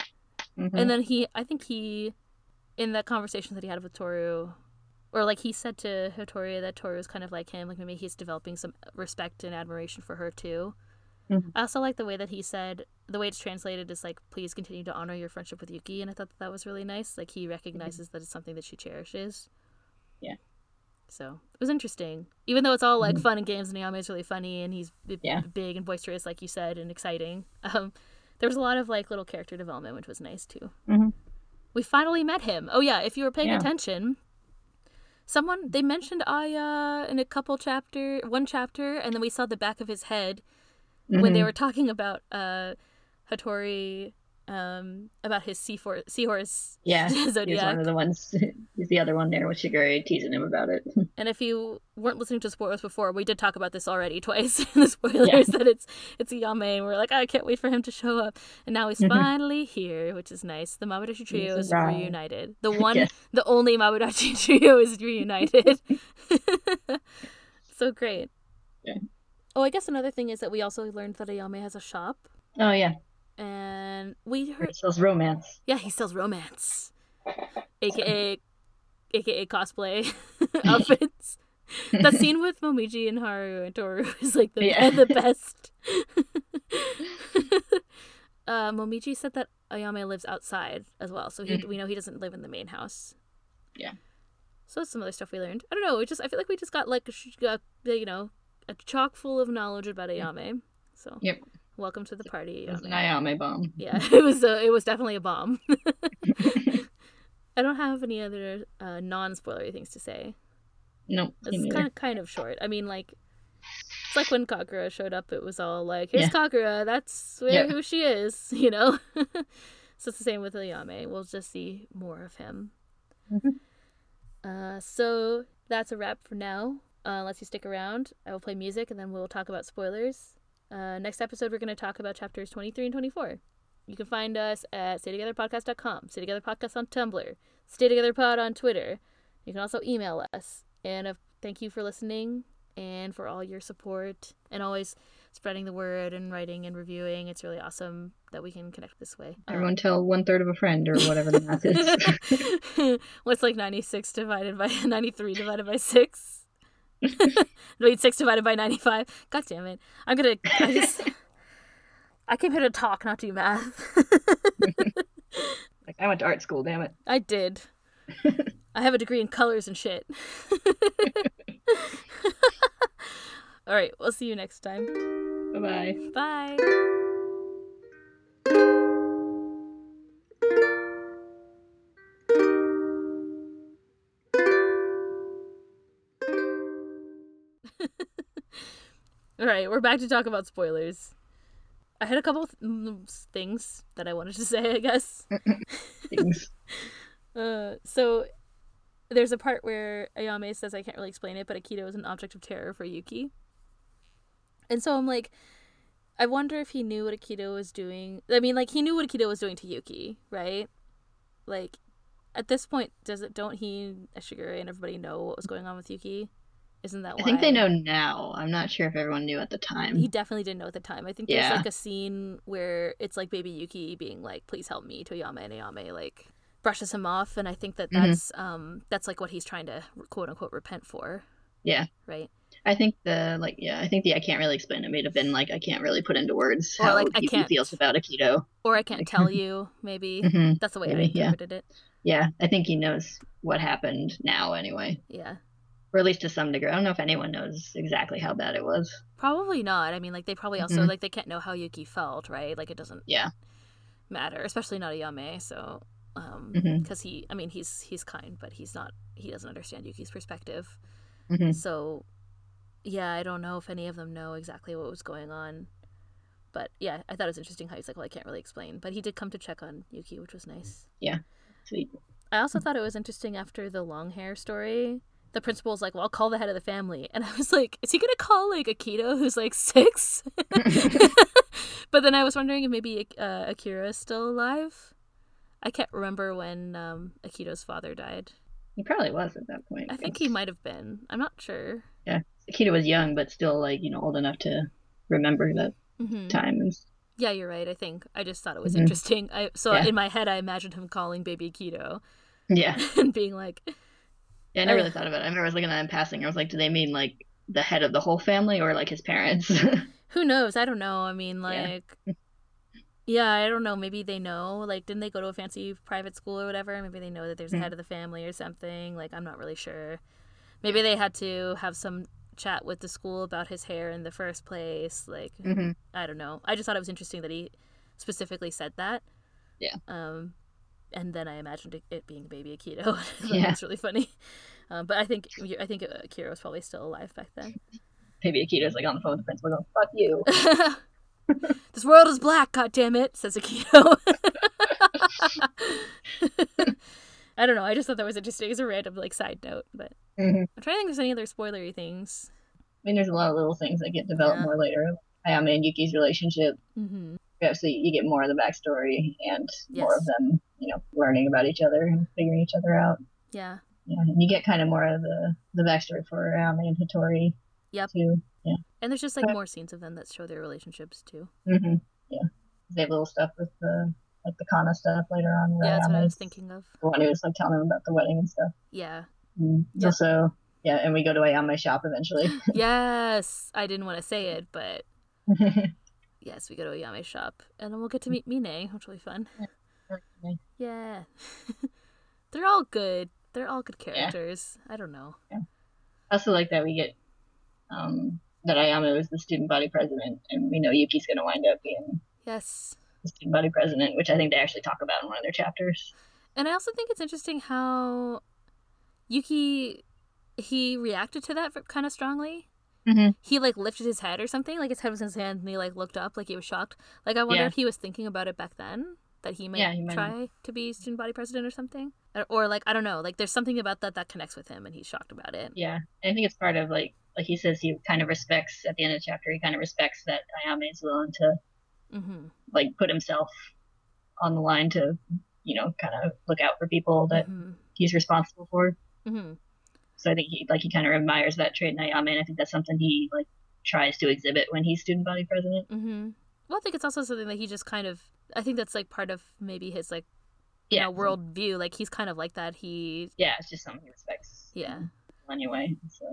Mhm. And then he, I think he, in that conversation that he had with Toru, or like he said to Hattori that Toru is kind of like him, like maybe he's developing some respect and admiration for her too. Mhm. I also like the way that he said, the way it's translated is like, please continue to honor your friendship with Yuki. And I thought that, that was really nice. Like he recognizes that it's something that she cherishes. Yeah. So it was interesting. Even though it's all like Mhm. fun and games, and Ayame is really funny and he's b- Yeah. big and boisterous, like you said, and exciting. Um, there was a lot of like little character development, which was nice too. Mhm. We finally met him. Oh yeah, if you were paying Yeah. attention, someone they mentioned Aya in a couple chapter, one chapter, and then we saw the back of his head when they Mhm. were talking about uh, Hattori, um, about his seahorse, seahorse Yeah, he's zodiac. one of the ones. He's the other one there with Shigure teasing him about it. And if you weren't listening to spoilers before, we did talk about this already twice in the spoilers that it's it's Ayame, and we're like, I can't wait for him to show up. And now he's Mhm. finally here, which is nice. The Mabudachi trio He's is reunited. The one, Yes. the only Mabudachi trio is reunited. so great. Yeah. Oh, I guess another thing is that we also learned that Ayame has a shop, Oh yeah, and we heard, he sells romance. yeah, he sells romance, aka, aka cosplay outfits. that scene with Momiji and Haru and Toru is like the Yeah. the best. uh, Momiji said that Ayame lives outside as well, so he, we know he doesn't live in the main house. Yeah. So that's some other stuff we learned. I don't know. We just I feel like we just got like you know a chock full of knowledge about Ayame. So Yep. welcome to the party. It was an Ayame. Ayame bomb. Yeah, it was a, it was definitely a bomb. I don't have any other uh, non-spoilery things to say. Nope. It's kind of kind of short. I mean, like it's like when Kagura showed up. It was all like, "Here's Yeah. Kagura. That's where Yeah. who she is," you know. so it's the same with Ayame. We'll just see more of him. Mhm. Uh, so that's a wrap for now. Uh, unless you stick around, I will play music and then we'll talk about spoilers. Uh, next episode, we're going to talk about chapters 23 and 24. You can find us at staytogetherpodcast.com, Stay Together Podcast on Tumblr, Stay Together Pod on Twitter. You can also email us. And uh, thank you for listening and for all your support and always spreading the word and writing and reviewing. It's really awesome that we can connect this way. Um, Everyone tell one third of a friend or whatever the math is. What's like 96 divided by 93 divided by 6? Wait, 6 divided by 95? God damn it. I'm gonna. I just. I came here to talk, not do math. like I went to art school, damn it. I did. I have a degree in colors and shit. All right, we'll see you next time. Bye bye bye. All right, we're back to talk about spoilers. I had a couple th- mm, things that I wanted to say, I guess. Things. Uh, so there's a part where Ayame says I can't really explain it, but Akito is an object of terror for Yuki. And so I'm like, I wonder if he knew what Akito was doing. I mean, like he knew what Akito was doing to Yuki, right? Like, at this point, does it? Don't he, Ashigure, and everybody know what was going on with Yuki? Isn't that why? I think they know now. I'm not sure if everyone knew at the time. He definitely didn't know at the time. I think there's Yeah. like a scene where it's like baby Yuki being like, "Please help me," to Ayame, and Ayame like brushes him off, and I think that Mhm. that's um that's like what he's trying to quote unquote repent for, Yeah. right? I think the like yeah, I think the I can't really explain it may have been like I can't really put into words Or, how like, can't- feels about Akito. Or I can't tell you, maybe. hmm That's the way I Maybe, yeah. it. Yeah, I think he knows what happened now anyway, Yeah. Or at least to some degree. I don't know if anyone knows exactly how bad it was. Probably not. I mean, like they probably also Mhm. like they can't know how Yuki felt, right? Like it doesn't Yeah. matter, especially not Ayame. So, um, Mhm. because he, I mean, he's he's kind, but he's not. He doesn't understand Yuki's perspective. hmm So, yeah, I don't know if any of them know exactly what was going on. But yeah, I thought it was interesting how he's like, well, I can't really explain. But he did come to check on Yuki, which was nice. Sweet. I also thought it was interesting after the long hair story. The principal's like, well, I'll call the head of the family. And I was like, is he going to call like Akito, who's like six? but then I was wondering if maybe uh, Akira is still alive. I can't remember when um, Akito's father died. He probably was at that point. I think he might have been. I'm not sure. Yeah. Akito was young, but still like you know old enough to remember that hmm time. And Yeah, you're right. I think I just thought it was Mhm. interesting. I so Yeah. in my head I imagined him calling baby Akito yeah, and being like, yeah, I never really thought about it. I remember I was looking at in passing. I was like, do they mean like the head of the whole family or like his parents? "Who knows? I don't know." I mean, like, yeah, I don't know. Maybe they know. Like, didn't they go to a fancy private school or whatever? Maybe they know that there's a head of the family or something. Like, I'm not really sure. Maybe they had to have some chat with the school about his hair in the first place. Like, hmm I don't know. I just thought it was interesting that he specifically said that. Yeah. Um, and then I imagined it, it being baby Akito. Yeah. That's really funny. Um, but I think I think Akira was probably still alive back then. Maybe Akito's like on the phone with the principal going, "Fuck you." this world is black, God damn it, says Akito. I don't know. I just thought that was interesting as a random like side note. But hmm I'm trying to think if there's any other spoilery things. I mean, there's a lot of little things that get developed Yeah. more later. Ayame and Yuki's relationship. Hmm Yeah, so you get more of the backstory and more of them, you know, learning about each other and figuring each other out. Yeah. Yeah, and you get kind of more of the the backstory for Ayame and Hattori. Yep. Too. Yeah. And there's just like more scenes of them that show their relationships too. Mm-hmm. Yeah. They have little stuff with the like the Kana stuff later on. Yeah, that's what I was thinking of. The one who was like telling them about the wedding and stuff. Yeah. Mm. Yeah. Also, yeah, and we go to Ayame's shop eventually. yes. I didn't want to say it, but Yes, we go to Ayame shop, and then we'll get to meet Mine, which will be fun. Yeah, they're all good. They're all good characters. I don't know. I also like that we get um, that Ayame was the student body president, and we know Yuki's going to wind up being Yes, the student body president, which I think they actually talk about in one of their chapters. and I also think it's interesting how Yuki he reacted to that kind of strongly. Mm-hmm. He like lifted his head or something, like his head was in his hand, and he like looked up, like he was shocked. Like I wonder Yeah. if he was thinking about it back then, that he might Yeah, he might try to be student body president or something, or, or like I don't know, like there's something about that that connects with him, and he's shocked about it. Yeah, I think it's part of like like he says he kind of respects at the end of the chapter. He kind of respects that Ayame is willing to Mm-hmm. like put himself on the line to you know kind of look out for people that Mm-hmm. he's responsible for. Mm-hmm. So I think he like he kind of admires that trait in Ayame, and I think that's something he like tries to exhibit when he's student body president. Mm-hmm. Well, I think it's also something that he just kind of. I think that's like part of maybe his like you Yeah, know world view. Like he's kind of like that. He yeah, it's just something he respects. yeah. Anyway, so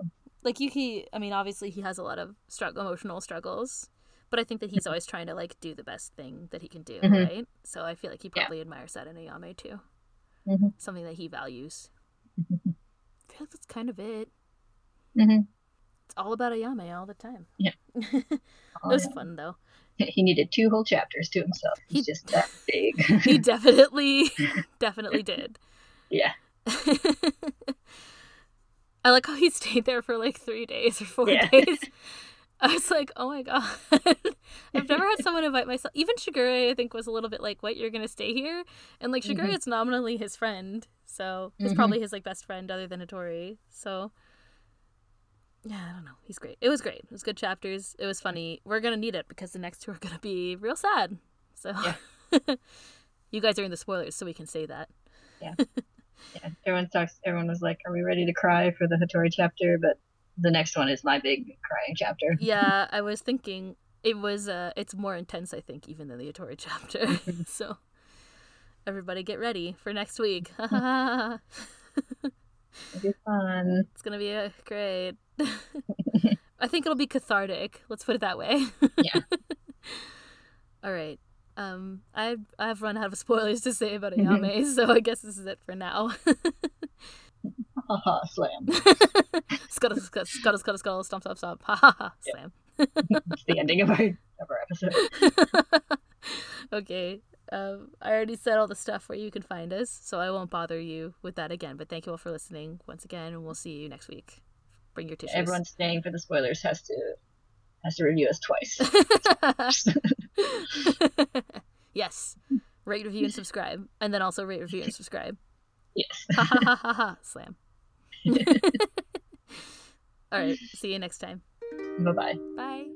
Like Yuki, I mean, obviously he has a lot of struggle, emotional struggles, but I think that he's always trying to like do the best thing that he can do, Mhm. right? So I feel like he Yeah. probably admires that in Ayame too. Mhm. Something that he values. Feel like that's kind of it. Mhm. It's all about Ayame all the time. Yeah. it was fun though. he needed two whole chapters to himself. He's He- just that big. He definitely, definitely did. yeah, I like how he stayed there for like three days or four Yeah. days. I was like, oh my god. I've never had someone invite myself. Even Shigure, I think, was a little bit like, what, you're going to stay here? And like, Shigure Mhm. is nominally his friend. So he's Mhm. probably his like best friend other than Hattori. So yeah, I don't know. He's great. It was great. It was good chapters. It was funny. We're going to need it because the next two are going to be real sad. So you guys are in the spoilers, so we can say that. yeah. Everyone talks. Everyone was like, "Are we ready to cry for the Hattori chapter?" But the next one is my big crying chapter. yeah, I was thinking it was uh it's more intense I think even than the Hattori chapter. so everybody get ready for next week. it's It'll be fun. gonna be uh, great. I think it'll be cathartic. Let's put it that way. Yeah. All right. Um, I've I've run out of spoilers to say about Ayame, so I guess this is it for now. Haha, slam. scuttle, scuttle, scuttle, scuttle, scuttle, stomp, stomp, stomp. Ha ha ha. Slam. It's the ending of our of our episode. okay. Um, I already said all the stuff where you can find us, so I won't bother you with that again. But thank you all for listening once again, and we'll see you next week. Bring your tissues. Everyone staying for the spoilers has to has to review us twice. yes. Rate, review, and subscribe. And then also rate, review, and subscribe. yes. Ha ha ha ha ha. Slam. all right. See you next time. bye bye. Bye.